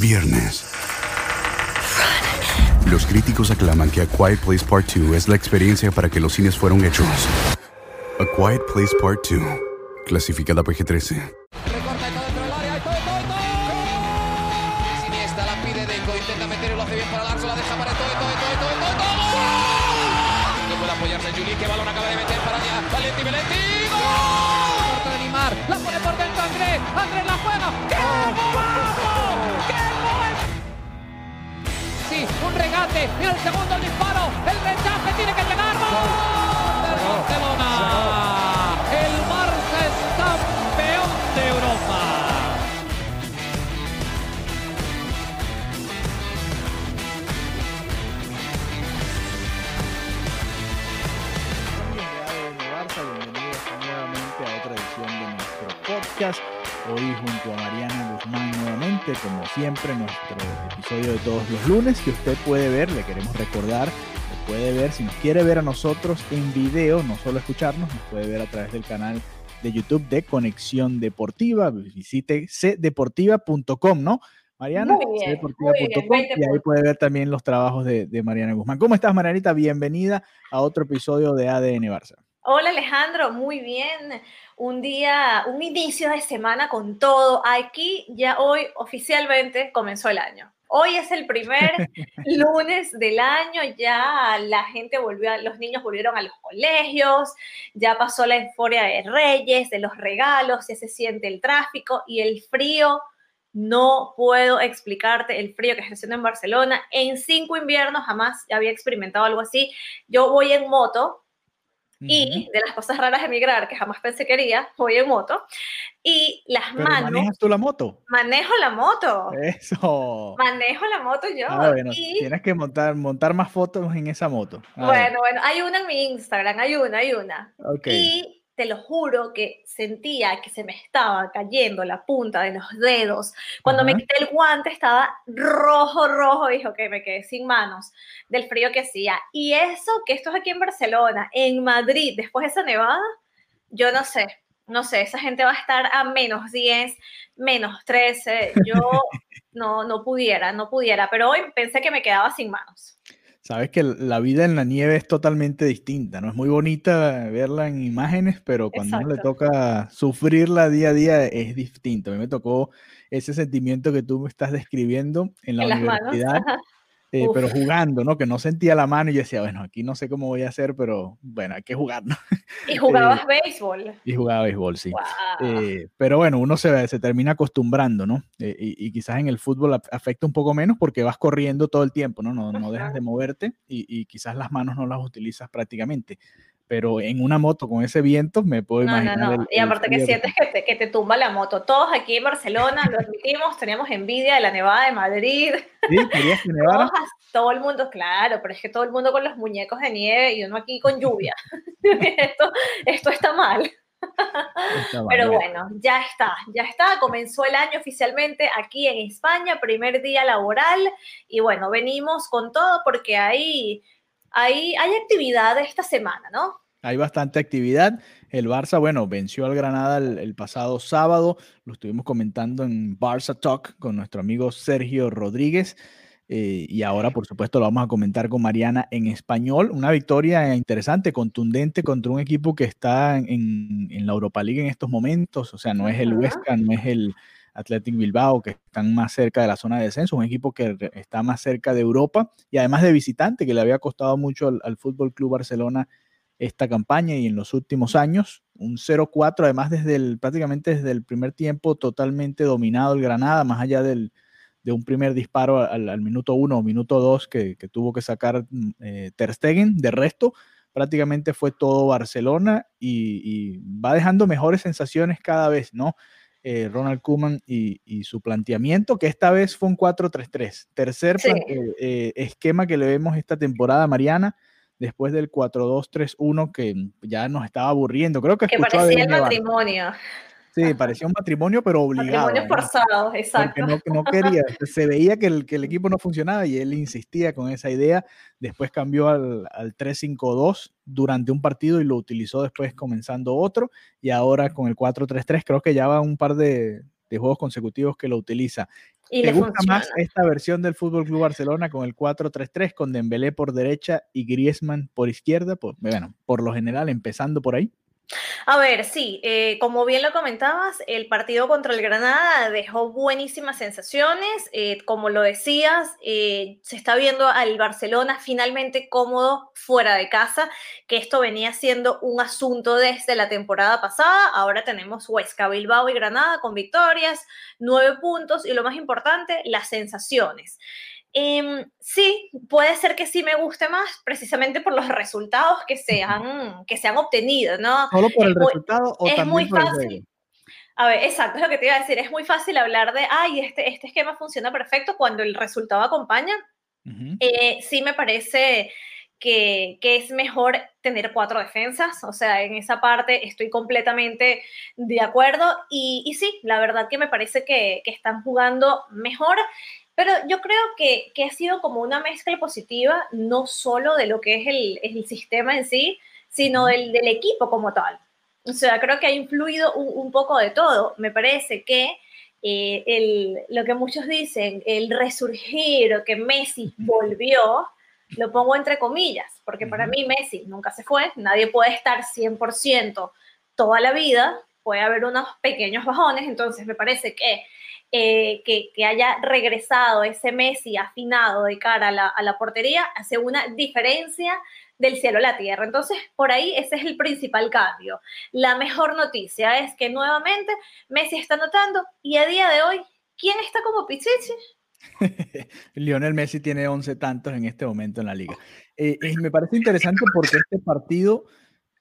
Viernes. Los críticos aclaman que A Quiet Place Part 2 es la experiencia para que los cines fueron hechos. A Quiet Place Part 2, clasificada PG-13. Un regate. Mira el segundo disparo. El rechace tiene que llegar. ¡Gol! Barcelona. El Barça es campeón de Europa. bienvenidos nuevamente a otra edición de nuestro podcast. Hoy junto a Mariana Guzmán como siempre, nuestro episodio de todos los lunes que usted puede ver, le queremos recordar, lo puede ver, si nos quiere ver a nosotros en video, no solo escucharnos, nos puede ver a través del canal de YouTube de Conexión Deportiva. Visite cdeportiva.com, ¿no? Mariana, Muy bien, cdeportiva.com, muy bien, y ahí puede ver también los trabajos de, de Mariana Guzmán. ¿Cómo estás, Marianita? Bienvenida a otro episodio de ADN Barça. Hola Alejandro, muy bien. Un día, un inicio de semana con todo. Aquí ya hoy oficialmente comenzó el año. Hoy es el primer lunes del año, ya la gente volvió, los niños volvieron a los colegios, ya pasó la euforia de Reyes, de los regalos, ya se siente el tráfico y el frío. No puedo explicarte el frío que está haciendo en Barcelona. En cinco inviernos jamás había experimentado algo así. Yo voy en moto, y de las cosas raras de emigrar, que jamás pensé que haría, voy en moto, y las Pero manos, manejas tú la moto. manejo la moto, Eso. manejo la moto yo, Ah, bueno, y tienes que montar, montar más fotos en esa moto. Bueno, bueno, hay una en mi Instagram, hay una, hay una, ok. y te lo juro que sentía que se me estaba cayendo la punta de los dedos. Cuando me Ajá. quité el guante estaba rojo, rojo, dijo que me quedé sin manos del frío que hacía. Y eso, que esto es aquí en Barcelona, en Madrid, después de esa nevada, yo no sé, no sé, esa gente va a estar a menos 10, menos 13, yo no, no pudiera, no pudiera, pero hoy pensé que me quedaba sin manos. Sabes que la vida en la nieve es totalmente distinta, ¿no? Es muy bonita verla en imágenes, pero cuando uno le toca sufrirla día a día es distinto. A mí me tocó ese sentimiento que tú me estás describiendo en la En universidad. Eh, pero jugando, ¿no? Que no sentía la mano y yo decía, bueno, aquí no sé cómo voy a hacer, pero bueno, hay que jugar, ¿no? Y jugabas béisbol. Y jugaba béisbol, sí. Guau. Eh, pero bueno, uno se, se termina acostumbrando, ¿no? Eh, y, y quizás en el fútbol af- afecta un poco menos porque vas corriendo todo el tiempo, ¿no? No, no dejas de moverte y, y quizás las manos no las utilizas prácticamente. Pero en una moto con ese viento me puedo No, no, imaginar. no. el- Y aparte que sientes que te, que te tumba la moto. Todos aquí en Barcelona, lo admitimos, teníamos envidia de la nevada de Madrid. Sí, querías que nevara. Todo el mundo, claro, pero es que todo el mundo con los muñecos de nieve y uno aquí con lluvia. esto, esto está mal. Pero bueno. bueno, ya está, ya está. Comenzó el año oficialmente aquí en España, primer día laboral. Y bueno, venimos con todo porque hay, hay, hay actividad esta semana, ¿no? Hay bastante actividad. El Barça, bueno, venció al Granada el, el pasado sábado. Lo estuvimos comentando en Barça Talk con nuestro amigo Sergio Rodríguez. eh, y ahora, por supuesto, lo vamos a comentar con Mariana en español. Una victoria interesante, contundente contra un equipo que está en, en la Europa League en estos momentos. O sea, no es el. Huesca, no es el Athletic Bilbao, que están más cerca de la zona de descenso. Un equipo que está más cerca de Europa y además de visitante, que le había costado mucho al, Fútbol Club Barcelona esta campaña y en los últimos años. Un 0-4, además desde prácticamente desde el primer tiempo totalmente dominado el Granada, más allá del, de un primer disparo al, minuto 1 o minuto 2 que, que tuvo que sacar mm, eh, Ter Stegen. De resto, prácticamente fue todo Barcelona y, y va dejando mejores sensaciones cada vez, ¿no? Eh, Ronald Koeman y, y su planteamiento, que esta vez fue un 4-3-3. Tercer Sí. eh, esquema que le vemos esta temporada, Mariana, después del 4-2-3-1 que ya nos estaba aburriendo. Creo que Que parecía el Dani Barra. Sí, parecía un matrimonio, pero obligado. Matrimonios ¿no? forzados, Porque exacto. no, no quería, se veía que el, que el equipo no funcionaba y él insistía con esa idea. Después cambió al, al 3-5-2 durante un partido y lo utilizó después comenzando otro. Y ahora con el 4-3-3, creo que ya va un par de, de juegos consecutivos que lo utiliza. Y ¿Te gusta más esta versión del Fútbol Club Barcelona con el 4-3-3 con Dembélé por derecha y Griezmann por izquierda? Pues, bueno, por lo general empezando por ahí. A ver, sí, eh, como bien lo comentabas, el partido contra el Granada dejó buenísimas sensaciones. Eh, como lo decías, eh, se está viendo al Barcelona finalmente cómodo fuera de casa, que esto venía siendo un asunto desde la temporada pasada. Ahora tenemos Huesca, Bilbao y Granada con victorias, nueve puntos y lo más importante, las sensaciones. Em, sí, puede ser que sí me guste más, precisamente por los resultados que se han, que se han obtenido, ¿no? Solo por el resultado o es muy fácil. A ver, exacto, es lo que te iba a decir. Es muy fácil hablar de, ay, este, este esquema funciona perfecto cuando el resultado acompaña. Eh, sí me parece que, que, es mejor tener cuatro defensas, o sea, en esa parte estoy completamente de acuerdo y, y sí, la verdad que me parece que, que están jugando mejor pero yo creo que, que, ha sido como una mezcla positiva, no solo de lo que es el, el sistema en sí, sino del, del, equipo como tal. O sea, creo que ha influido un, un poco de todo. Me parece que eh, el, lo que muchos dicen, el resurgir o que Messi volvió, lo pongo entre comillas, porque para mí Messi nunca se fue, nadie puede estar 100% toda la vida, puede haber unos pequeños bajones, entonces me parece que eh, que, haya regresado ese Messi afinado de cara a la, portería hace una diferencia del cielo a la tierra. Entonces, por ahí ese es el principal cambio. La mejor noticia es que nuevamente Messi está anotando y a día de hoy, ¿quién está como Pichichi? Lionel Messi tiene 11 tantos en este momento en la liga. Eh, y me parece interesante porque este partido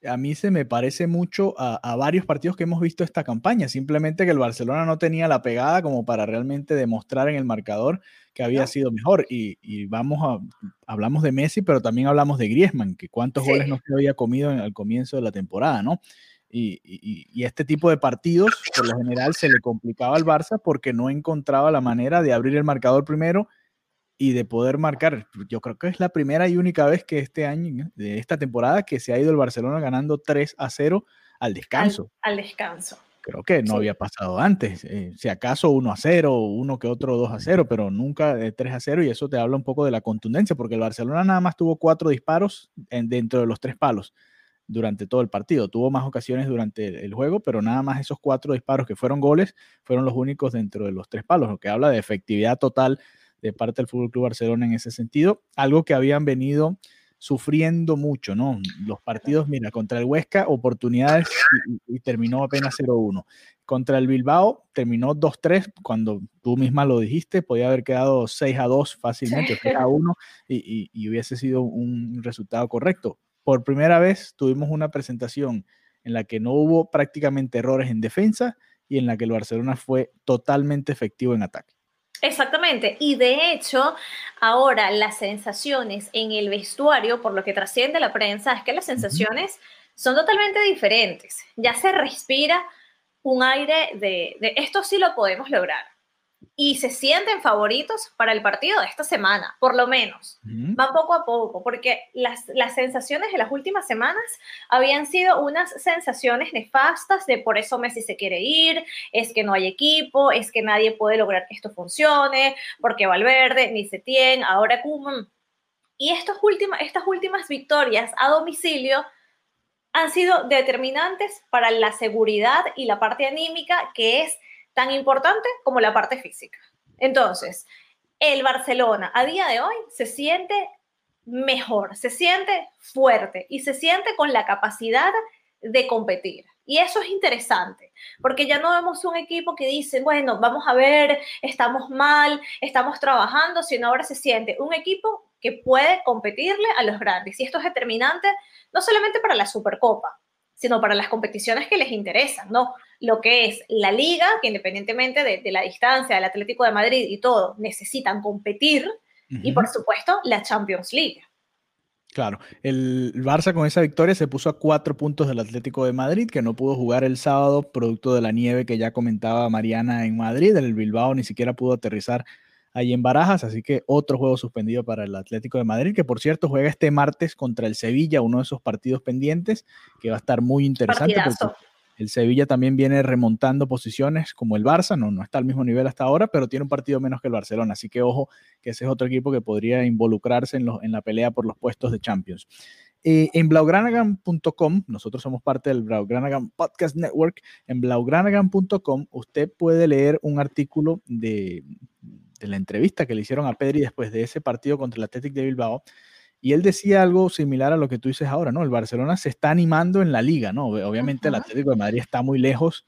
a mí se me parece mucho a, varios partidos que hemos visto esta campaña. Simplemente que el Barcelona no tenía la pegada como para realmente demostrar en el marcador que había sido mejor. Y, vamos a, hablamos de Messi, pero también hablamos de Griezmann, que cuántos goles no se había comido al comienzo de la temporada, ¿no? Y, y, este tipo de partidos, por lo general, se le complicaba al Barça porque no encontraba la manera de abrir el marcador primero y de poder marcar. Yo creo que es la primera y única vez que este año, de esta temporada, que se ha ido el Barcelona ganando 3 a 0 al descanso. Al, descanso. Creo que no había pasado antes. Eh, si acaso 1 a 0, uno que otro 2 a 0, pero nunca de 3 a 0 y eso te habla un poco de la contundencia, porque el Barcelona nada más tuvo cuatro disparos en, dentro de los tres palos durante todo el partido. Tuvo más ocasiones durante el juego, pero nada más esos cuatro disparos que fueron goles fueron los únicos dentro de los tres palos, lo que habla de efectividad total de parte del Fútbol Club Barcelona en ese sentido, algo que habían venido sufriendo mucho, ¿no? Los partidos, mira, contra el Huesca, oportunidades y, terminó apenas 0-1. Contra el Bilbao terminó 2-3, cuando tú misma lo dijiste, podía haber quedado 6-2 fácilmente, 6-1 y, y hubiese sido un resultado correcto. Por primera vez tuvimos una presentación en la que no hubo prácticamente errores en defensa y en la que el Barcelona fue totalmente efectivo en ataque. Exactamente, y de hecho, ahora las sensaciones en el vestuario, por lo que trasciende la prensa, es que las sensaciones son totalmente diferentes. Ya se respira un aire de, de esto sí lo podemos lograr y se sienten favoritos para el partido de esta semana, por lo menos. Va poco a poco, porque las, las, sensaciones de las últimas semanas habían sido unas sensaciones nefastas de por eso Messi se quiere ir, es que no hay equipo, es que nadie puede lograr que esto funcione, porque Valverde, ni Setién, ahora Koeman. Y estas últimas, estas últimas victorias a domicilio han sido determinantes para la seguridad y la parte anímica, que es tan importante como la parte física. Entonces, el Barcelona a día de hoy se siente mejor, se siente fuerte y se siente con la capacidad de competir. Y eso es interesante, porque ya no vemos un equipo que dice, bueno, vamos a ver, estamos mal, estamos trabajando, sino ahora se siente un equipo que puede competirle a los grandes. Y esto es determinante no solamente para la Supercopa, sino para las competiciones que les interesan, ¿no? Lo que es la liga, que independientemente de, la distancia del Atlético de Madrid y todo, necesitan competir, y por supuesto la Champions League. Claro, el Barça con esa victoria se puso a cuatro puntos del Atlético de Madrid, que no pudo jugar el sábado, producto de la nieve que ya comentaba Mariana en Madrid. El Bilbao ni siquiera pudo aterrizar ahí en Barajas, así que otro juego suspendido para el Atlético de Madrid, que por cierto juega este martes contra el Sevilla, uno de esos partidos pendientes, que va a estar muy interesante. El Sevilla también viene remontando posiciones como el Barça, no, no está al mismo nivel hasta ahora, pero tiene un partido menos que el Barcelona, así que ojo que ese es otro equipo que podría involucrarse en, en la pelea por los puestos de Champions. Eh, en blaugranagan.com, nosotros somos parte del Blaugranagan Podcast Network, en blaugranagan.com usted puede leer un artículo de, de la entrevista que le hicieron a Pedri después de ese partido contra el Athletic de Bilbao, y él decía algo similar a lo que tú dices ahora, ¿no? El Barcelona se está animando en la liga, ¿no? Obviamente el Atlético de Madrid está muy lejos,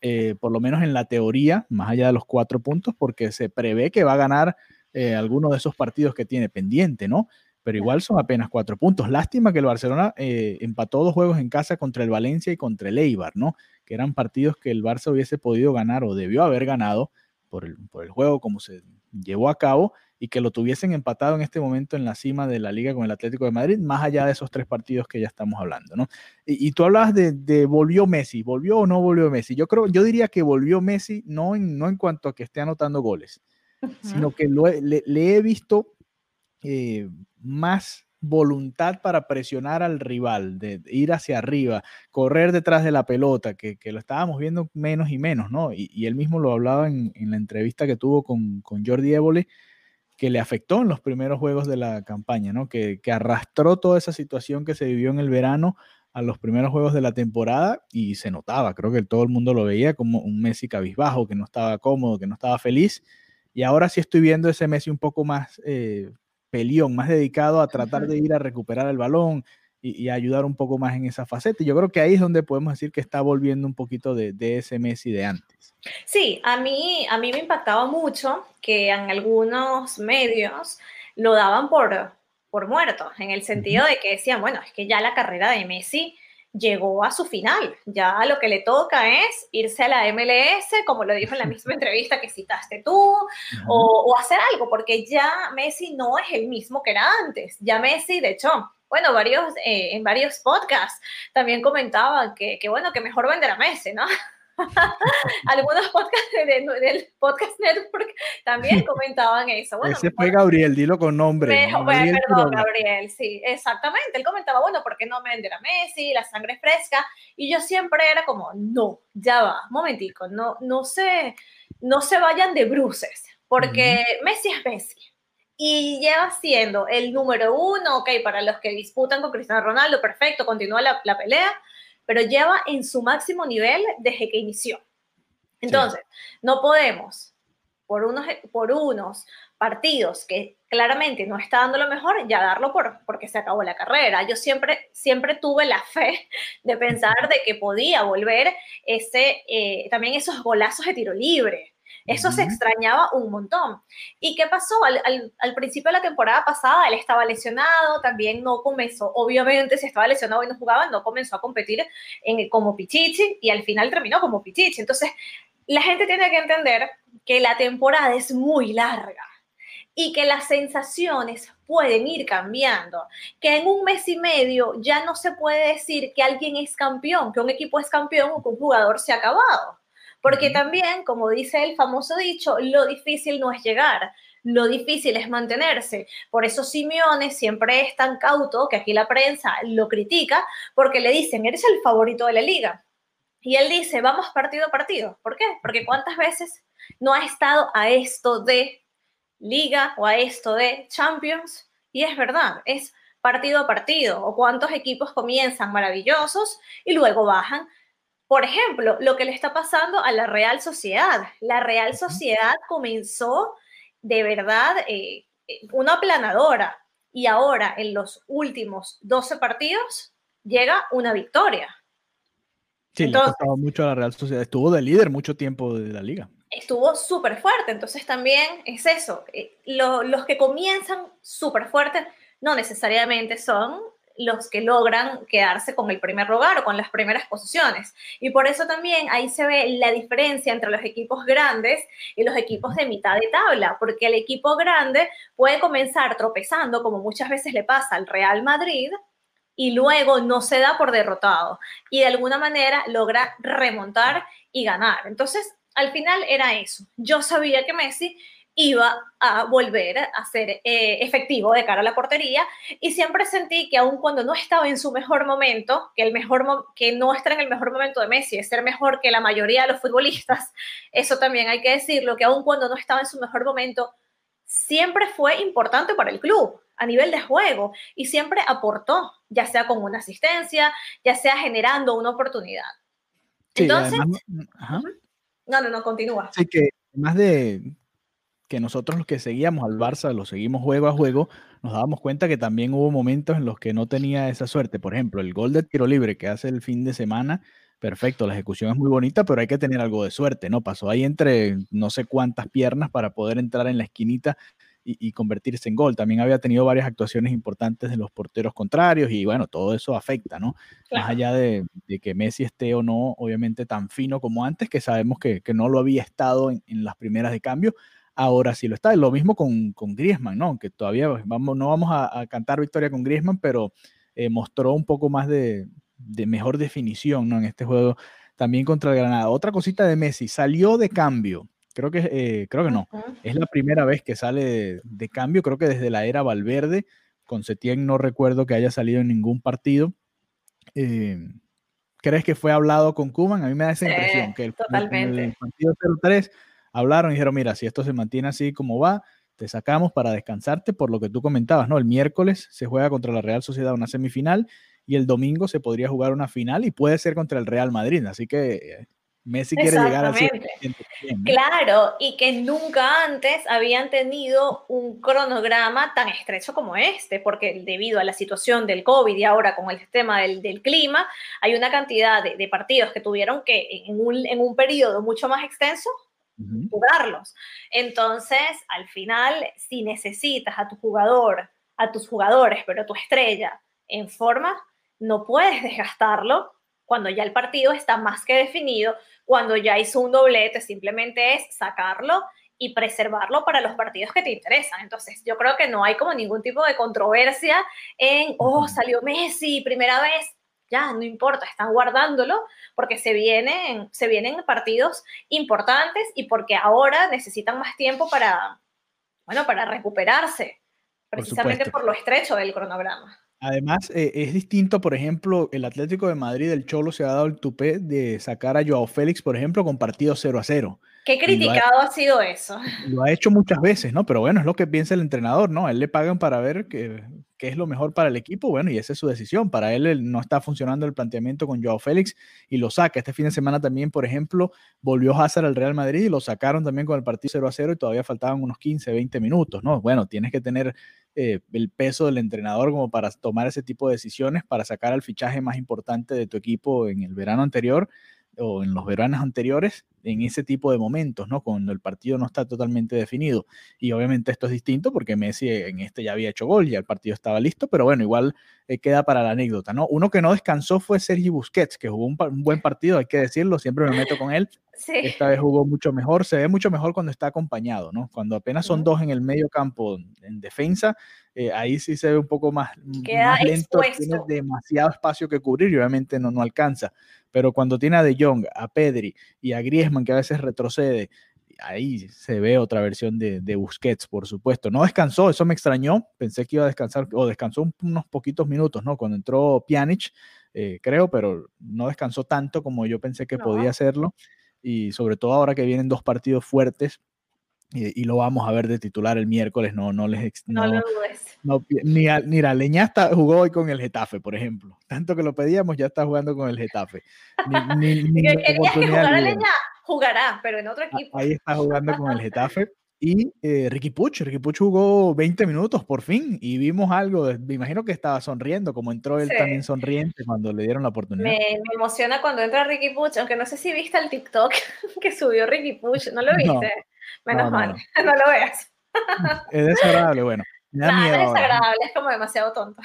eh, por lo menos en la teoría, más allá de los cuatro puntos, porque se prevé que va a ganar eh, alguno de esos partidos que tiene pendiente, ¿no? Pero igual son apenas cuatro puntos. Lástima que el Barcelona eh, empató dos juegos en casa contra el Valencia y contra el Eibar, ¿no? Que eran partidos que el Barça hubiese podido ganar o debió haber ganado por el, por el juego como se llevó a cabo y que lo tuviesen empatado en este momento en la cima de la liga con el Atlético de Madrid, más allá de esos tres partidos que ya estamos hablando, ¿no? Y, tú hablabas de, volvió Messi, ¿volvió o no volvió Messi? Yo creo, yo diría que volvió Messi no en, no en cuanto a que esté anotando goles, sino que le, he visto eh, más voluntad para presionar al rival, de, ir hacia arriba, correr detrás de la pelota, que, lo estábamos viendo menos y menos, ¿no? Y, él mismo lo hablaba en, la entrevista que tuvo con, con Jordi Évole, que le afectó en los primeros juegos de la campaña, ¿no? Que, arrastró toda esa situación que se vivió en el verano a los primeros juegos de la temporada y se notaba, creo que todo el mundo lo veía como un Messi cabizbajo, que no estaba cómodo, que no estaba feliz. Y ahora sí estoy viendo ese Messi un poco más eh, pelión, más dedicado a tratar de ir a recuperar el balón, y, ayudar un poco más en esa faceta. Y yo creo que ahí es donde podemos decir que está volviendo un poquito de, de, ese Messi de antes. Sí, a mí, a mí me impactaba mucho que en algunos medios lo daban por, por muerto, en el sentido de que decían, bueno, es que ya la carrera de Messi llegó a su final. Ya lo que le toca es irse a la MLS, como lo dijo en la misma entrevista que citaste tú, o, o, hacer algo, porque ya Messi no es el mismo que era antes. Ya Messi, de hecho, bueno, varios, eh, en varios podcasts también comentaban que, que, bueno, que mejor vender a Messi, ¿no? Algunos podcasts del podcast network también comentaban eso. Bueno, Ese fue Gabriel, dilo con nombre. Gabriel, perdón, Gabriel, sí, exactamente. Él comentaba, bueno, ¿por qué no vender a Messi? La sangre fresca. Y yo siempre era como, no, ya va, momentico, no, no, se, no se vayan de bruces, porque Messi es Messi y lleva siendo el número uno, ok, para los que disputan con Cristiano Ronaldo, perfecto, continúa la, pelea, pero lleva en su máximo nivel desde que inició. Entonces, no podemos, por unos, por unos partidos que claramente no está dando lo mejor, ya darlo por, porque se acabó la carrera. Yo siempre, siempre tuve la fe de pensar de que podía volver ese, eh, también esos golazos de tiro libre eso se extrañaba un montón. ¿Y qué pasó? Al, principio de la temporada pasada él estaba lesionado, también no comenzó, obviamente si estaba lesionado y no jugaba, no comenzó a competir en, como Pichichi y al final terminó como Pichichi. Entonces, la gente tiene que entender que la temporada es muy larga y que las sensaciones pueden ir cambiando, que en un mes y medio ya no se puede decir que alguien es campeón, que un equipo es campeón o que un jugador se ha acabado. Porque también, como dice el famoso dicho, lo difícil no es llegar, lo difícil es mantenerse. Por eso Simeone siempre es tan cauto que aquí la prensa lo critica porque le dicen, eres el favorito de la liga. Y él dice, vamos partido a partido. ¿Por qué? Porque cuántas veces no ha estado a esto de liga o a esto de Champions. Y es verdad, es partido a partido. O cuántos equipos comienzan maravillosos y luego bajan. Por ejemplo, lo que le está pasando a la Real Sociedad. La Real Sociedad comenzó de verdad eh, una aplanadora y ahora en los últimos 12 partidos llega una victoria. Sí, le ha mucho a la Real Sociedad. Estuvo de líder mucho tiempo de la liga. Estuvo súper fuerte, entonces también es eso. Eh, los que comienzan súper fuertes no necesariamente son los que logran quedarse con el primer lugar o con las primeras posiciones. Y por eso también ahí se ve la diferencia entre los equipos grandes y los equipos de mitad de tabla, porque el equipo grande puede comenzar tropezando, como muchas veces le pasa al Real Madrid, y luego no se da por derrotado y de alguna manera logra remontar y ganar. Entonces, al final era eso. Yo sabía que Messi iba a volver a ser eh, efectivo de cara a la portería y siempre sentí que aun cuando no estaba en su mejor momento, que, el mejor que no estar en el mejor momento de Messi es ser mejor que la mayoría de los futbolistas, eso también hay que decirlo, que aun cuando no estaba en su mejor momento, siempre fue importante para el club a nivel de juego y siempre aportó, ya sea con una asistencia, ya sea generando una oportunidad. Entonces, no, no, no, continúa. Así que más de que nosotros los que seguíamos al Barça, lo seguimos juego a juego, nos dábamos cuenta que también hubo momentos en los que no tenía esa suerte. Por ejemplo, el gol de tiro libre que hace el fin de semana, perfecto, la ejecución es muy bonita, pero hay que tener algo de suerte, ¿no? Pasó ahí entre no sé cuántas piernas para poder entrar en la esquinita y, convertirse en gol. También había tenido varias actuaciones importantes de los porteros contrarios y bueno, todo eso afecta, ¿no? Más allá de, que Messi esté o no, obviamente tan fino como antes, que sabemos que, no lo había estado en, las primeras de cambio, ahora sí lo está. Lo mismo con, con Griezmann, ¿no? Que todavía vamos, no vamos a, cantar victoria con Griezmann, pero eh, mostró un poco más de, mejor definición, ¿no? En este juego también contra el Granada. Otra cosita de Messi, salió de cambio. Creo que, eh, creo que no. Es la primera vez que sale de, cambio, creo que desde la era Valverde. Con Setién no recuerdo que haya salido en ningún partido. Eh, ¿Crees que fue hablado con Kuman? A mí me da esa impresión que el, totalmente. el partido 0-3 hablaron y dijeron, mira, si esto se mantiene así como va, te sacamos para descansarte por lo que tú comentabas, ¿no? El miércoles se juega contra la Real Sociedad una semifinal y el domingo se podría jugar una final y puede ser contra el Real Madrid, así que eh, Messi quiere llegar al 100%. Claro, y que nunca antes habían tenido un cronograma tan estrecho como este, porque debido a la situación del COVID y ahora con el tema del, clima, hay una cantidad de, partidos que tuvieron que en un, en un periodo mucho más extenso jugarlos. Entonces, al final, si necesitas a tu jugador, a tus jugadores, pero tu estrella en forma, no puedes desgastarlo cuando ya el partido está más que definido, cuando ya hizo un doblete, simplemente es sacarlo y preservarlo para los partidos que te interesan. Entonces, yo creo que no hay como ningún tipo de controversia en, oh, salió Messi, primera vez ya no importa, están guardándolo porque se vienen, se vienen partidos importantes y porque ahora necesitan más tiempo para, bueno, para recuperarse, precisamente por, lo estrecho del cronograma. Además, eh, es distinto, por ejemplo, el Atlético de Madrid, el Cholo se ha dado el tupé de sacar a Joao Félix, por ejemplo, con partido 0 a 0. Qué criticado ha, sido eso. Lo ha hecho muchas veces, ¿no? Pero bueno, es lo que piensa el entrenador, ¿no? Él le pagan para ver qué, qué es lo mejor para el equipo, bueno, y esa es su decisión. Para él, no está funcionando el planteamiento con Joao Félix y lo saca. Este fin de semana también, por ejemplo, volvió Hazard al Real Madrid y lo sacaron también con el partido 0 a 0 y todavía faltaban unos 15, 20 minutos, ¿no? Bueno, tienes que tener eh, el peso del entrenador como para tomar ese tipo de decisiones, para sacar al fichaje más importante de tu equipo en el verano anterior o en los veranos anteriores en ese tipo de momentos, ¿no? Cuando el partido no está totalmente definido. Y obviamente esto es distinto porque Messi en este ya había hecho gol, ya el partido estaba listo, pero bueno, igual eh, queda para la anécdota, ¿no? Uno que no descansó fue Sergi Busquets, que jugó un, buen partido, hay que decirlo, siempre me meto con él. Esta vez jugó mucho mejor, se ve mucho mejor cuando está acompañado, ¿no? Cuando apenas son dos en el medio campo en defensa, eh, ahí sí se ve un poco más, más lento, tiene demasiado espacio que cubrir y obviamente no, no alcanza. Pero cuando tiene a De Jong, a Pedri y a Griezmann, que a veces retrocede, ahí se ve otra versión de, Busquets, por supuesto. No descansó, eso me extrañó. Pensé que iba a descansar, o descansó unos poquitos minutos, ¿no? Cuando entró Pjanic, eh, creo, pero no descansó tanto como yo pensé que podía hacerlo. Y sobre todo ahora que vienen dos partidos fuertes y, lo vamos a ver de titular el miércoles, no, no les... No, lo dudes. ni, a, Leña está, jugó hoy con el Getafe, por ejemplo. Tanto que lo pedíamos, ya está jugando con el Getafe. Ni, ni, que jugara Leña, jugará, pero en otro equipo. Ahí está jugando con el Getafe. Y eh, Ricky Puch, Ricky Puch jugó 20 minutos por fin y vimos algo, me imagino que estaba sonriendo, como entró él también sonriente cuando le dieron la oportunidad. Me, emociona cuando entra Ricky Puch, aunque no sé si viste el TikTok que subió Ricky Puch, ¿no lo viste? Menos mal, no. lo veas. Es desagradable, bueno. Me da miedo es desagradable, es como demasiado tonto.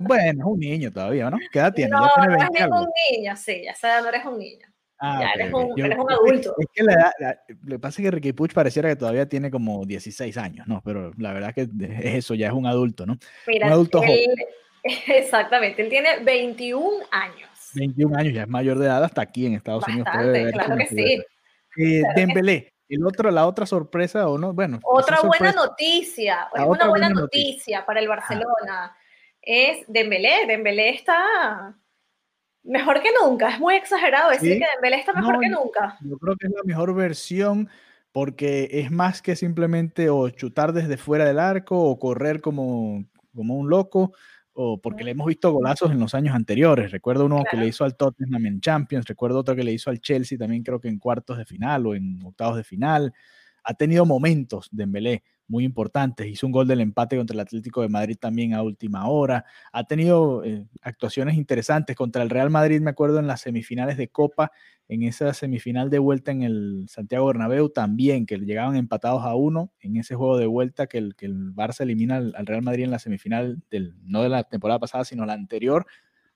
Bueno, es un niño todavía, ¿no? ¿Qué edad tiene? No, no es un niño, sí, ya sabes, no eres un niño. Ah, ya eres, un, eres, un, adulto. Es que la edad, lo que pasa es que Ricky Puch pareciera que todavía tiene como 16 años, ¿no? Pero la verdad que es eso, ya es un adulto, ¿no? Mira, un adulto joven. Exactamente, él tiene 21 años. 21 años, ya es mayor de edad hasta aquí en Estados Unidos. Bastante, claro que sí. Eh, Dembélé, el otro, la otra sorpresa, o no, bueno. Otra buena noticia, es una buena, noticia, para el Barcelona. Es Dembélé, Dembélé está mejor que nunca, es muy exagerado decir que Dembélé está mejor que nunca. Yo creo que es la mejor versión porque es más que simplemente o chutar desde fuera del arco o correr como, como un loco o porque le hemos visto golazos en los años anteriores. Recuerdo uno que le hizo al Tottenham en Champions, recuerdo otro que le hizo al Chelsea también creo que en cuartos de final o en octavos de final. Ha tenido momentos de Dembélé muy importantes. Hizo un gol del empate contra el Atlético de Madrid también a última hora. Ha tenido eh, actuaciones interesantes contra el Real Madrid, me acuerdo, en las semifinales de Copa, en esa semifinal de vuelta en el Santiago Bernabéu también, que llegaban empatados a uno en ese juego de vuelta que el, que el Barça elimina al, Real Madrid en la semifinal, del, no de la temporada pasada, sino la anterior.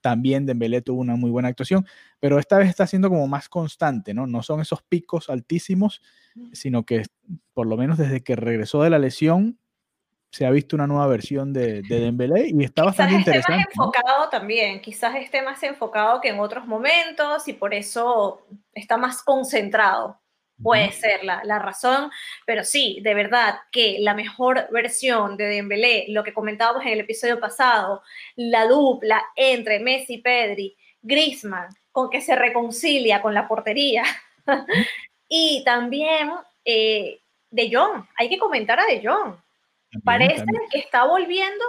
También Dembélé tuvo una muy buena actuación, pero esta vez está siendo como más constante, ¿no? No son esos picos altísimos, sino que por lo menos desde que regresó de la lesión se ha visto una nueva versión de, de Dembélé y está bastante interesante. Esté más enfocado también, quizás esté más enfocado que en otros momentos y por eso está más concentrado. Puede ser la, la, razón, pero sí, de verdad que la mejor versión de Dembélé, lo que comentábamos en el episodio pasado, la dupla entre Messi y Pedri, Griezmann, con que se reconcilia con la portería, y también eh, De Jong, hay que comentar a De Jong, Parece que está volviendo,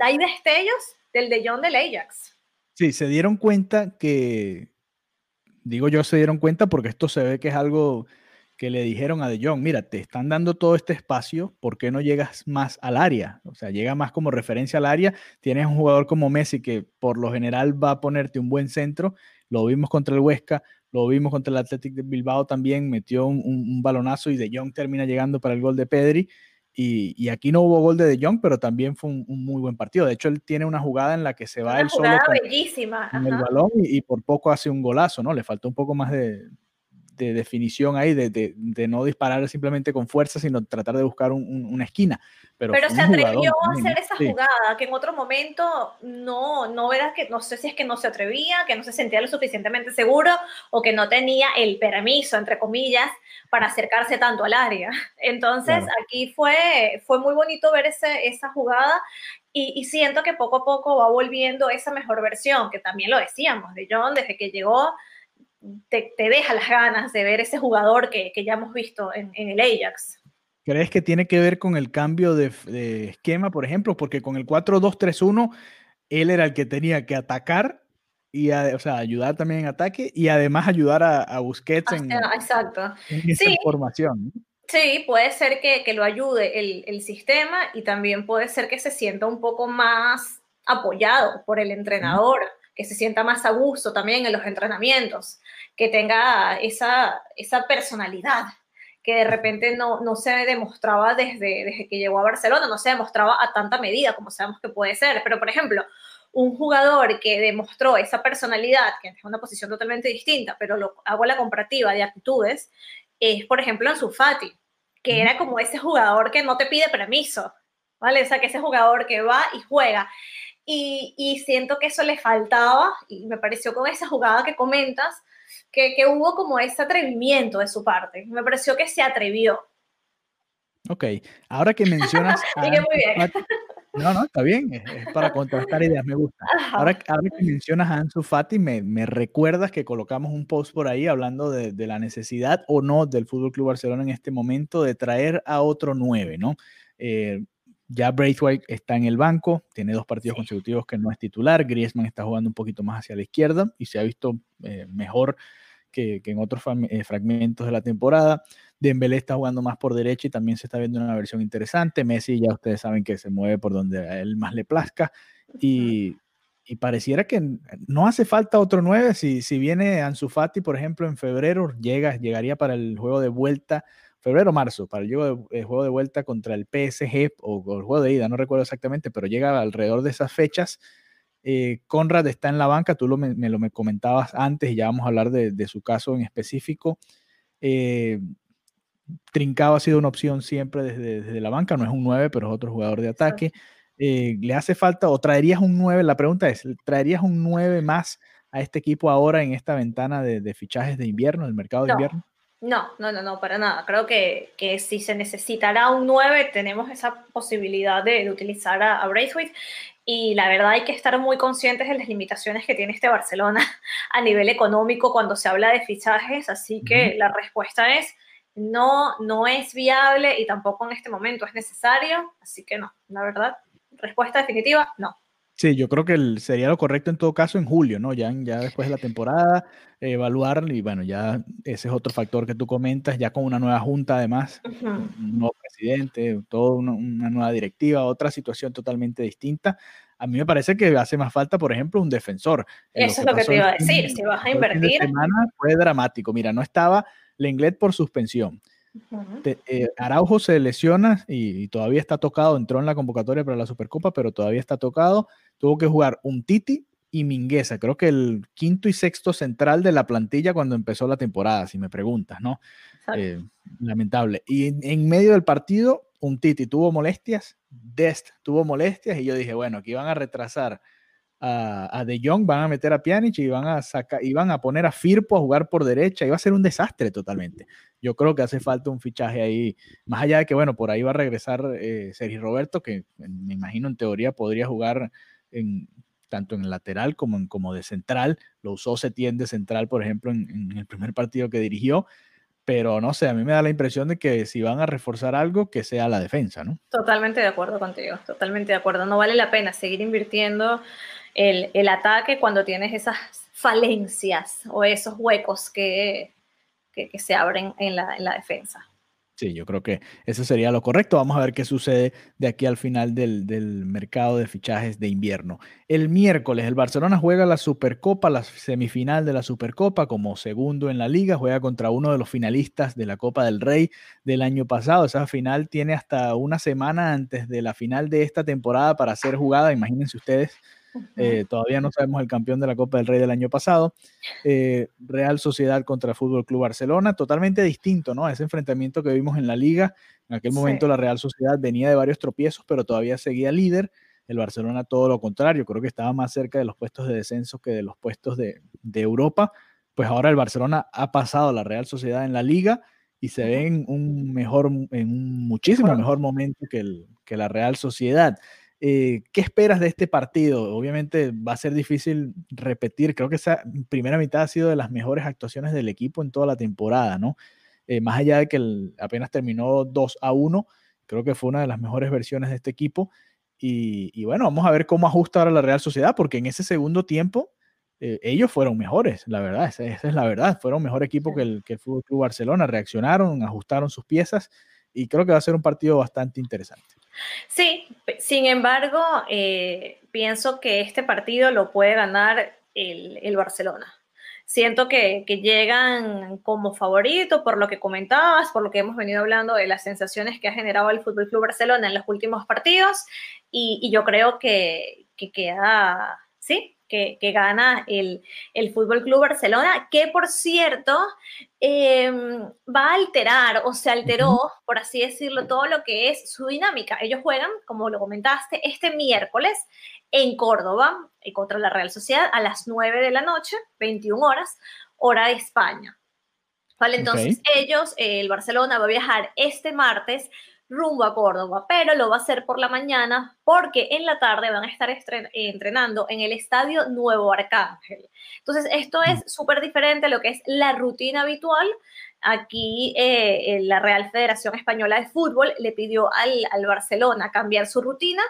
hay destellos del De Jong del Ajax. Sí, se dieron cuenta que, digo yo, se dieron cuenta porque esto se ve que es algo que le dijeron a De Jong, mira, te están dando todo este espacio, ¿por qué no llegas más al área? O sea, llega más como referencia al área, tienes un jugador como Messi que por lo general va a ponerte un buen centro, lo vimos contra el Huesca, lo vimos contra el Athletic de Bilbao también, metió un, un balonazo y De Jong termina llegando para el gol de Pedri, y, aquí no hubo gol de De Jong, pero también fue un, muy buen partido. De hecho, él tiene una jugada en la que se va él solo con, bellísima. el balón y, por poco hace un golazo, ¿no? Le faltó un poco más de, de definición ahí, de, de, de, no disparar simplemente con fuerza, sino tratar de buscar un, una esquina. Pero, Pero se atrevió a hacer esa jugada, que en otro momento no, no era que, no sé si es que no se atrevía, que no se sentía lo suficientemente seguro o que no tenía el permiso, entre comillas, para acercarse tanto al área. Entonces, aquí fue, fue muy bonito ver ese, esa jugada y, y, siento que poco a poco va volviendo esa mejor versión, que también lo decíamos de John desde que llegó te, deja las ganas de ver ese jugador que, ya hemos visto en, el Ajax. ¿Crees que tiene que ver con el cambio de, esquema, por ejemplo? Porque con el 4-2-3-1, él era el que tenía que atacar y o sea, ayudar también en ataque y además ayudar a, Busquets en, exacto. esa formación. Sí, puede ser que, lo ayude el, el, sistema y también puede ser que se sienta un poco más apoyado por el entrenador que se sienta más a gusto también en los entrenamientos, que tenga esa, esa personalidad que de repente no, no se demostraba desde, desde que llegó a Barcelona, no se demostraba a tanta medida como sabemos que puede ser. Pero, por ejemplo, un jugador que demostró esa personalidad, que es una posición totalmente distinta, pero lo, hago la comparativa de actitudes, es, por ejemplo, Ansu Fati, que era como ese jugador que no te pide permiso, ¿vale? O sea, que ese jugador que va y juega. Y, siento que eso le faltaba y me pareció con esa jugada que comentas que, hubo como ese atrevimiento de su parte. Me pareció que se atrevió. Ok, ahora que mencionas... muy bien. No, no, está bien, es, para contrastar ideas, me gusta. Ahora, ahora, que mencionas a Ansu Fati, me, me, recuerdas que colocamos un post por ahí hablando de, de la necesidad o no del Fútbol Club Barcelona en este momento de traer a otro 9, ¿no? Eh, ya Braithwaite está en el banco, tiene dos partidos consecutivos que no es titular. Griezmann está jugando un poquito más hacia la izquierda y se ha visto eh, mejor que, en otros eh, fragmentos de la temporada. Dembélé está jugando más por derecha y también se está viendo una versión interesante. Messi ya ustedes saben que se mueve por donde a él más le plazca y, pareciera que no hace falta otro 9. Si, si viene Ansu Fati, por ejemplo, en febrero, llega, llegaría para el juego de vuelta febrero marzo, para el juego de, juego de vuelta contra el PSG o, el juego de ida, no recuerdo exactamente, pero llega alrededor de esas fechas. Eh, Conrad está en la banca, tú lo, me, lo me comentabas antes y ya vamos a hablar de, su caso en específico. Eh, Trincado ha sido una opción siempre desde, la banca, no es un 9, pero es otro jugador de ataque. Eh, ¿Le hace falta o traerías un 9? La pregunta es, ¿traerías un 9 más a este equipo ahora en esta ventana de, fichajes de invierno, del mercado de invierno? No, no, no, no, para nada. Creo que, que si se necesitará un 9, tenemos esa posibilidad de, de utilizar a, a, Braithwaite. Y la verdad hay que estar muy conscientes de las limitaciones que tiene este Barcelona a nivel económico cuando se habla de fichajes. Así que la respuesta es no, no es viable y tampoco en este momento es necesario. Así que no, la verdad, respuesta definitiva, no. Sí, yo creo que el, sería lo correcto en todo caso en julio, ¿no? Ya, ya después de la temporada, eh, evaluar y bueno, ya ese es otro factor que tú comentas, ya con una nueva junta además, uh -huh. un nuevo presidente, toda una, una, nueva directiva, otra situación totalmente distinta. A mí me parece que hace más falta, por ejemplo, un defensor. Eso es lo que te iba a decir, si vas a invertir. semana fue dramático, mira, no estaba Lenglet por suspensión. Uh -huh. Te, eh, Araujo se lesiona y, y, todavía está tocado, entró en la convocatoria para la Supercopa, pero todavía está tocado tuvo que jugar un Titi y Mingueza, creo que el quinto y sexto central de la plantilla cuando empezó la temporada, si me preguntas, ¿no? Eh, lamentable. Y en, en, medio del partido, un Titi tuvo molestias, Dest tuvo molestias, y yo dije, bueno, aquí van a retrasar a, a De Jong, van a meter a Pjanic y van a sacar, y van a poner a Firpo a jugar por derecha, iba a ser un desastre totalmente. Yo creo que hace falta un fichaje ahí, más allá de que, bueno, por ahí va a regresar eh, Sergio Roberto, que me imagino en teoría podría jugar en, tanto en lateral como, en, como de central. Lo usó Setién de central, por ejemplo, en, en, el primer partido que dirigió. Pero no sé, a mí me da la impresión de que si van a reforzar algo, que sea la defensa, ¿no? Totalmente de acuerdo contigo, totalmente de acuerdo. No vale la pena seguir invirtiendo el, el ataque cuando tienes esas falencias o esos huecos que, que, que se abren en la, en la defensa. Sí, yo creo que eso sería lo correcto. Vamos a ver qué sucede de aquí al final del, del, mercado de fichajes de invierno. El miércoles el Barcelona juega la Supercopa, la semifinal de la Supercopa como segundo en la liga, juega contra uno de los finalistas de la Copa del Rey del año pasado. Esa final tiene hasta una semana antes de la final de esta temporada para ser jugada, imagínense ustedes. Eh, todavía no sabemos el campeón de la Copa del Rey del año pasado. Eh, Real Sociedad contra Fútbol Club Barcelona, totalmente distinto, ¿no? Ese enfrentamiento que vimos en la liga. En aquel momento sí. la Real Sociedad venía de varios tropiezos, pero todavía seguía líder. El Barcelona todo lo contrario, creo que estaba más cerca de los puestos de descenso que de los puestos de, de Europa. Pues ahora el Barcelona ha pasado a la Real Sociedad en la liga y se ve en un mejor, en un muchísimo mejor momento que, el, que la Real Sociedad. Eh, ¿Qué esperas de este partido? Obviamente va a ser difícil repetir. Creo que esa primera mitad ha sido de las mejores actuaciones del equipo en toda la temporada, ¿no? Eh, más allá de que el, apenas terminó 2 a 1, creo que fue una de las mejores versiones de este equipo. Y, y bueno, vamos a ver cómo ajusta ahora la Real Sociedad, porque en ese segundo tiempo eh, ellos fueron mejores, la verdad, esa, esa, es la verdad. Fueron mejor equipo que el, que el Fútbol Club Barcelona, reaccionaron, ajustaron sus piezas y creo que va a ser un partido bastante interesante. Sí, sin embargo, eh, pienso que este partido lo puede ganar el, el Barcelona. Siento que, que, llegan como favorito por lo que comentabas, por lo que hemos venido hablando de las sensaciones que ha generado el Fútbol Club Barcelona en los últimos partidos, y, yo creo que, que queda, sí, que, que, gana el, el Fútbol Club Barcelona, que por cierto eh, va a alterar o se alteró, por así decirlo, todo lo que es su dinámica. Ellos juegan, como lo comentaste, este miércoles en Córdoba eh, contra la Real Sociedad a las 9 de la noche, 21 horas, hora de España. Vale, entonces okay. ellos, eh, el Barcelona va a viajar este martes rumbo a Córdoba, pero lo va a hacer por la mañana porque en la tarde van a estar entrenando en el estadio Nuevo Arcángel. Entonces, esto es súper diferente a lo que es la rutina habitual. Aquí eh, la Real Federación Española de Fútbol le pidió al, al Barcelona cambiar su rutina.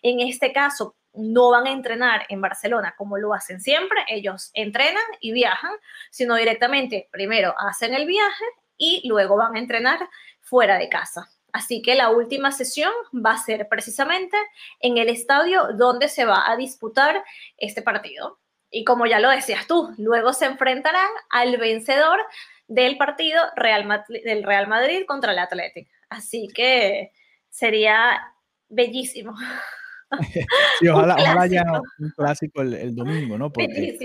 En este caso, no van a entrenar en Barcelona como lo hacen siempre, ellos entrenan y viajan, sino directamente primero hacen el viaje y luego van a entrenar fuera de casa. Así que la última sesión va a ser precisamente en el estadio donde se va a disputar este partido. Y como ya lo decías tú, luego se enfrentarán al vencedor del partido Real del Real Madrid contra el Athletic. Así que sería bellísimo. sí, ojalá, ojalá haya un clásico el, domingo, ¿no? Porque,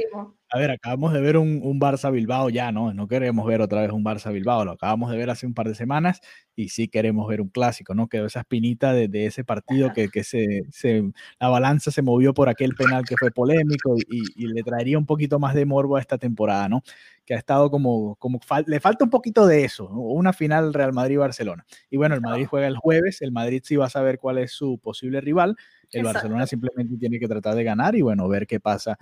a ver, acabamos de ver un, un, Barça Bilbao ya, ¿no? No queremos ver otra vez un Barça Bilbao, lo acabamos de ver hace un par de semanas y sí queremos ver un clásico, ¿no? Quedó esa espinita de, de ese partido que, que se, se, la balanza se movió por aquel penal que fue polémico y, y, le traería un poquito más de morbo a esta temporada, ¿no? Que ha estado como, como le falta un poquito de eso, una final Real Madrid-Barcelona. Y bueno, el Madrid juega el jueves, el Madrid sí va a saber cuál es su posible rival, el Barcelona simplemente tiene que tratar de ganar y bueno, ver qué pasa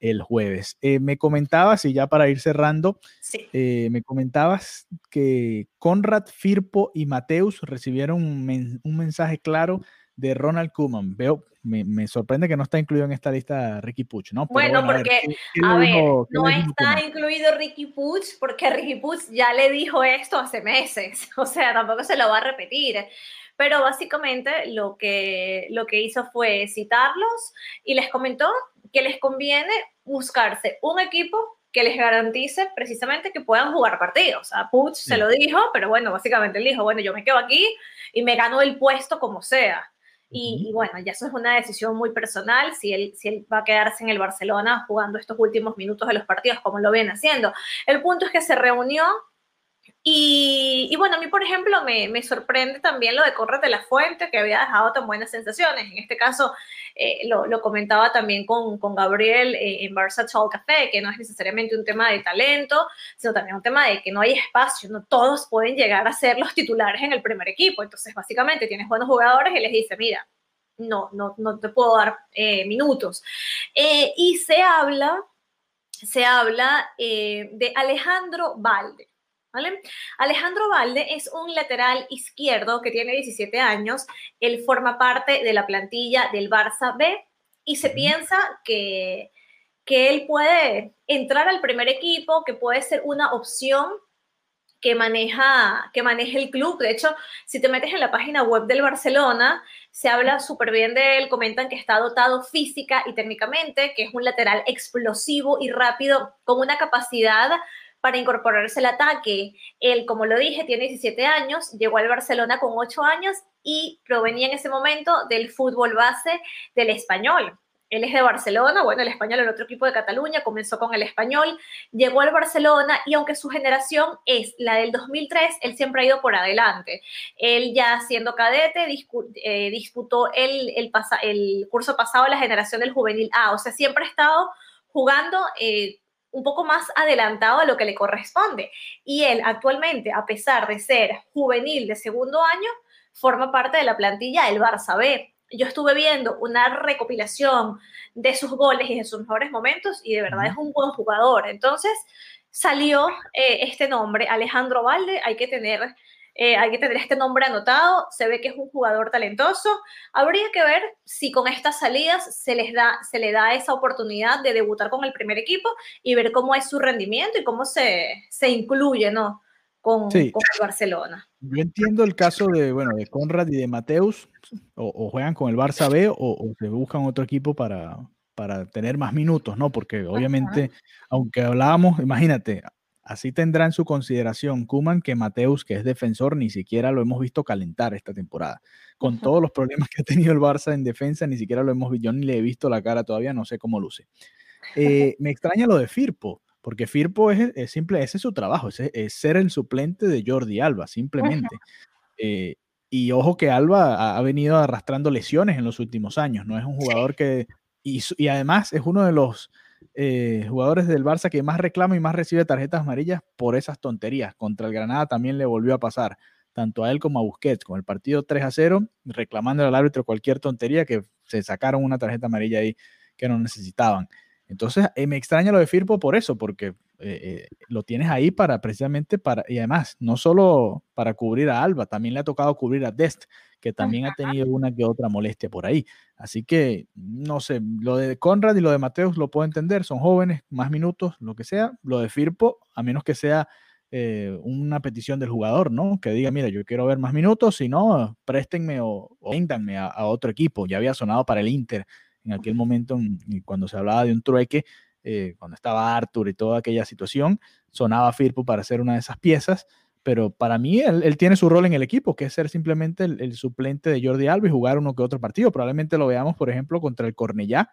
el jueves. Eh, me comentabas, y ya para ir cerrando, eh, me comentabas que Conrad, Firpo y Mateus recibieron un, mensaje claro de Ronald Koeman. Veo, me, sorprende que no está incluido en esta lista Ricky Puch, ¿no? bueno, porque, a ver, no está incluido Ricky Puch porque Ricky Puch ya le dijo esto hace meses, o sea, tampoco se lo va a repetir pero básicamente lo que, lo que hizo fue citarlos y les comentó que les conviene buscarse un equipo que les garantice precisamente que puedan jugar partidos. A Puch se lo dijo, pero bueno, básicamente él dijo, bueno, yo me quedo aquí y me gano el puesto como sea. Y, bueno, ya eso es una decisión muy personal, si él, si él va a quedarse en el Barcelona jugando estos últimos minutos de los partidos como lo viene haciendo. El punto es que se reunió y, bueno, a mí, por ejemplo, me, me, sorprende también lo de Corre de la Fuente, que había dejado tan buenas sensaciones. En este caso, eh, lo, lo, comentaba también con, con Gabriel eh, en Barça Talk Café, que no es necesariamente un tema de talento, sino también un tema de que no hay espacio, no todos pueden llegar a ser los titulares en el primer equipo. Entonces, básicamente, tienes buenos jugadores y les dice, mira, no, no, no te puedo dar eh, minutos. y se habla, se habla de Alejandro Valde. Alejandro Valde es un lateral izquierdo que tiene 17 años. Él forma parte de la plantilla del Barça B y se piensa que, que él puede entrar al primer equipo, que puede ser una opción que maneja, que maneja el club. De hecho, si te metes en la página web del Barcelona, se habla súper bien de él, comentan que está dotado física y técnicamente, que es un lateral explosivo y rápido, con una capacidad para incorporarse al ataque. Él, como lo dije, tiene 17 años, llegó al Barcelona con 8 años y provenía en ese momento del fútbol base del español. Él es de Barcelona, bueno, el español, el otro equipo de Cataluña, comenzó con el español, llegó al Barcelona y aunque su generación es la del 2003, él siempre ha ido por adelante. Él ya siendo cadete eh, disputó el, el, curso pasado la generación del juvenil A, o sea, siempre ha estado jugando eh, un poco más adelantado a lo que le corresponde. Y él actualmente, a pesar de ser juvenil de segundo año, forma parte de la plantilla del Barça B. Yo estuve viendo una recopilación de sus goles y de sus mejores momentos y de verdad es un buen jugador. Entonces salió eh, este nombre, Alejandro Valde, hay que tener eh, hay que tener este nombre anotado, se ve que es un jugador talentoso. Habría que ver si con estas salidas se, les da, se le da esa oportunidad de debutar con el primer equipo y ver cómo es su rendimiento y cómo se, se incluye ¿no? con, con, el Barcelona. Yo entiendo el caso de, bueno, de Conrad y de Mateus, o, juegan con el Barça B o, se buscan otro equipo para, para tener más minutos, ¿no? Porque obviamente, aunque hablábamos, imagínate, Así tendrá en su consideración Kuman que Mateus, que es defensor, ni siquiera lo hemos visto calentar esta temporada. Con todos los problemas que ha tenido el Barça en defensa, ni siquiera lo hemos visto. Yo ni le he visto la cara todavía, no sé cómo luce. Eh, me extraña lo de Firpo, porque Firpo es, simple, ese es su trabajo, es, es, ser el suplente de Jordi Alba, simplemente. Eh, y ojo que Alba ha, venido arrastrando lesiones en los últimos años, no es un jugador que... y además es uno de los eh, jugadores del Barça que más reclama y más recibe tarjetas amarillas por esas tonterías. Contra el Granada también le volvió a pasar, tanto a él como a Busquets, con el partido 3 a 0, reclamando al árbitro cualquier tontería que se sacaron una tarjeta amarilla ahí que no necesitaban. Entonces, eh, me extraña lo de Firpo por eso, porque eh, lo tienes ahí para precisamente para, y además, no solo para cubrir a Alba, también le ha tocado cubrir a Dest, que también ha tenido una que otra molestia por ahí. Así que, no sé, lo de Conrad y lo de Mateus lo puedo entender, son jóvenes, más minutos, lo que sea. Lo de Firpo, a menos que sea eh, una petición del jugador, ¿no? Que diga, mira, yo quiero ver más minutos, si no, préstenme o, o a, a, otro equipo. Ya había sonado para el Inter en aquel momento, cuando se hablaba de un trueque, eh, cuando estaba Arthur y toda aquella situación, sonaba Firpo para hacer una de esas piezas pero para mí él, tiene su rol en el equipo, que es ser simplemente el, suplente de Jordi Alba y jugar uno que otro partido. Probablemente lo veamos, por ejemplo, contra el Cornellá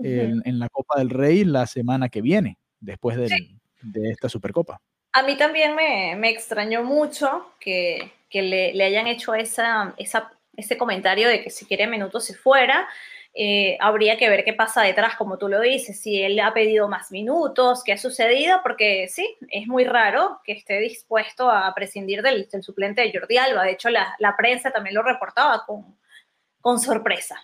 en, la Copa del Rey la semana que viene, después de esta Supercopa. A mí también me, me extrañó mucho que, que le, le, hayan hecho esa, esa, ese comentario de que si quiere minutos se fuera. Eh, habría que ver qué pasa detrás, como tú lo dices, si él ha pedido más minutos, qué ha sucedido, porque sí, es muy raro que esté dispuesto a prescindir del, suplente de Jordi Alba. De hecho, la, la prensa también lo reportaba con, con sorpresa.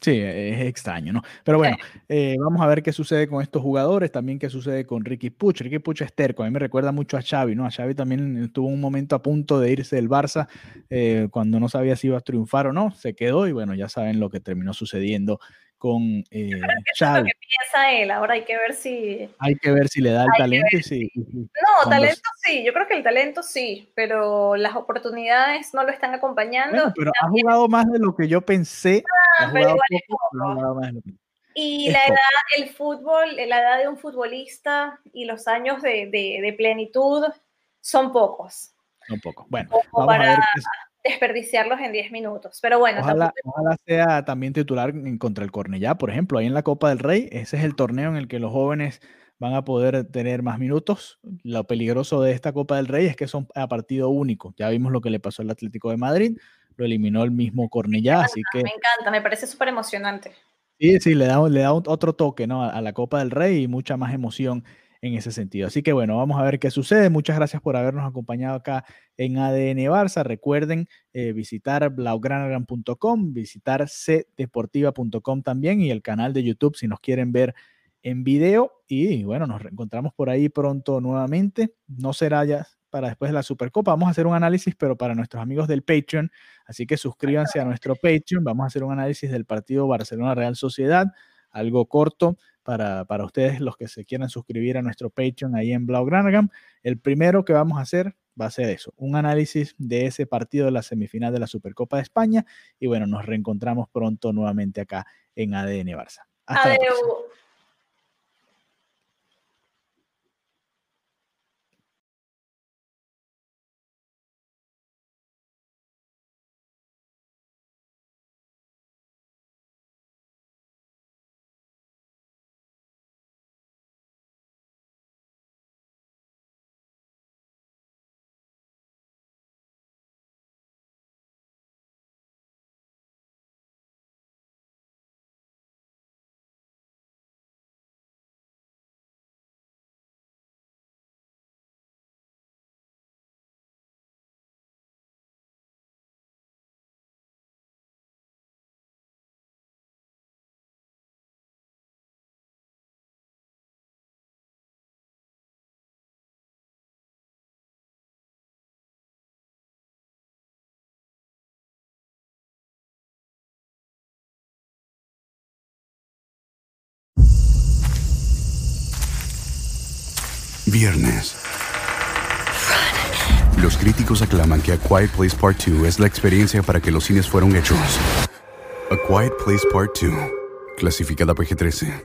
Sí, es extraño, ¿no? Pero bueno, eh, vamos a ver qué sucede con estos jugadores, también qué sucede con Ricky Puch. Ricky Puch es terco, a mí me recuerda mucho a Xavi, ¿no? A Xavi también estuvo un momento a punto de irse del Barça eh, cuando no sabía si iba a triunfar o no, se quedó y bueno, ya saben lo que terminó sucediendo con eh, Xavi. que piensa él, ahora hay que ver si... Hay que ver si le da el talento y si... No, talento sí, yo creo que el talento sí, pero las oportunidades no lo están acompañando. pero ha jugado más de lo que yo pensé. Ah, y la edad, el fútbol, la edad de un futbolista y los años de, de, plenitud son pocos. Son pocos. Bueno, vamos a ver desperdiciarlos en 10 minutos. Pero bueno, ojalá, sea también titular en contra el Cornellá, por ejemplo, ahí en la Copa del Rey. Ese es el torneo en el que los jóvenes van a poder tener más minutos. Lo peligroso de esta Copa del Rey es que son a partido único. Ya vimos lo que le pasó al Atlético de Madrid, lo eliminó el mismo Cornellá, así que... Me encanta, me parece súper emocionante. Sí, sí, le da, le da otro toque ¿no? a la Copa del Rey y mucha más emoción en ese sentido. Así que bueno, vamos a ver qué sucede. Muchas gracias por habernos acompañado acá en ADN Barça. Recuerden eh, visitar blaugranagram.com, visitar cdeportiva.com también y el canal de YouTube si nos quieren ver en video. Y bueno, nos reencontramos por ahí pronto nuevamente. No será ya para después de la Supercopa. Vamos a hacer un análisis, pero para nuestros amigos del Patreon. Así que suscríbanse a nuestro Patreon. Vamos a hacer un análisis del partido Barcelona Real Sociedad, algo corto para, para, ustedes los que se quieran suscribir a nuestro Patreon ahí en Blaugranagram. El primero que vamos a hacer va a ser eso, un análisis de ese partido de la semifinal de la Supercopa de España. Y bueno, nos reencontramos pronto nuevamente acá en ADN Barça. Hasta Viernes. Los críticos aclaman que A Quiet Place Part 2 es la experiencia para que los cines fueron hechos. A Quiet Place Part 2, clasificada PG-13.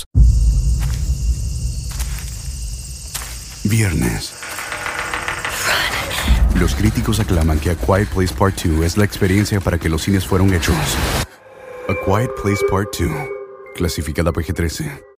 Viernes. Los críticos aclaman que A Quiet Place Part 2 es la experiencia para que los cines fueron hechos. A Quiet Place Part 2, clasificada PG-13.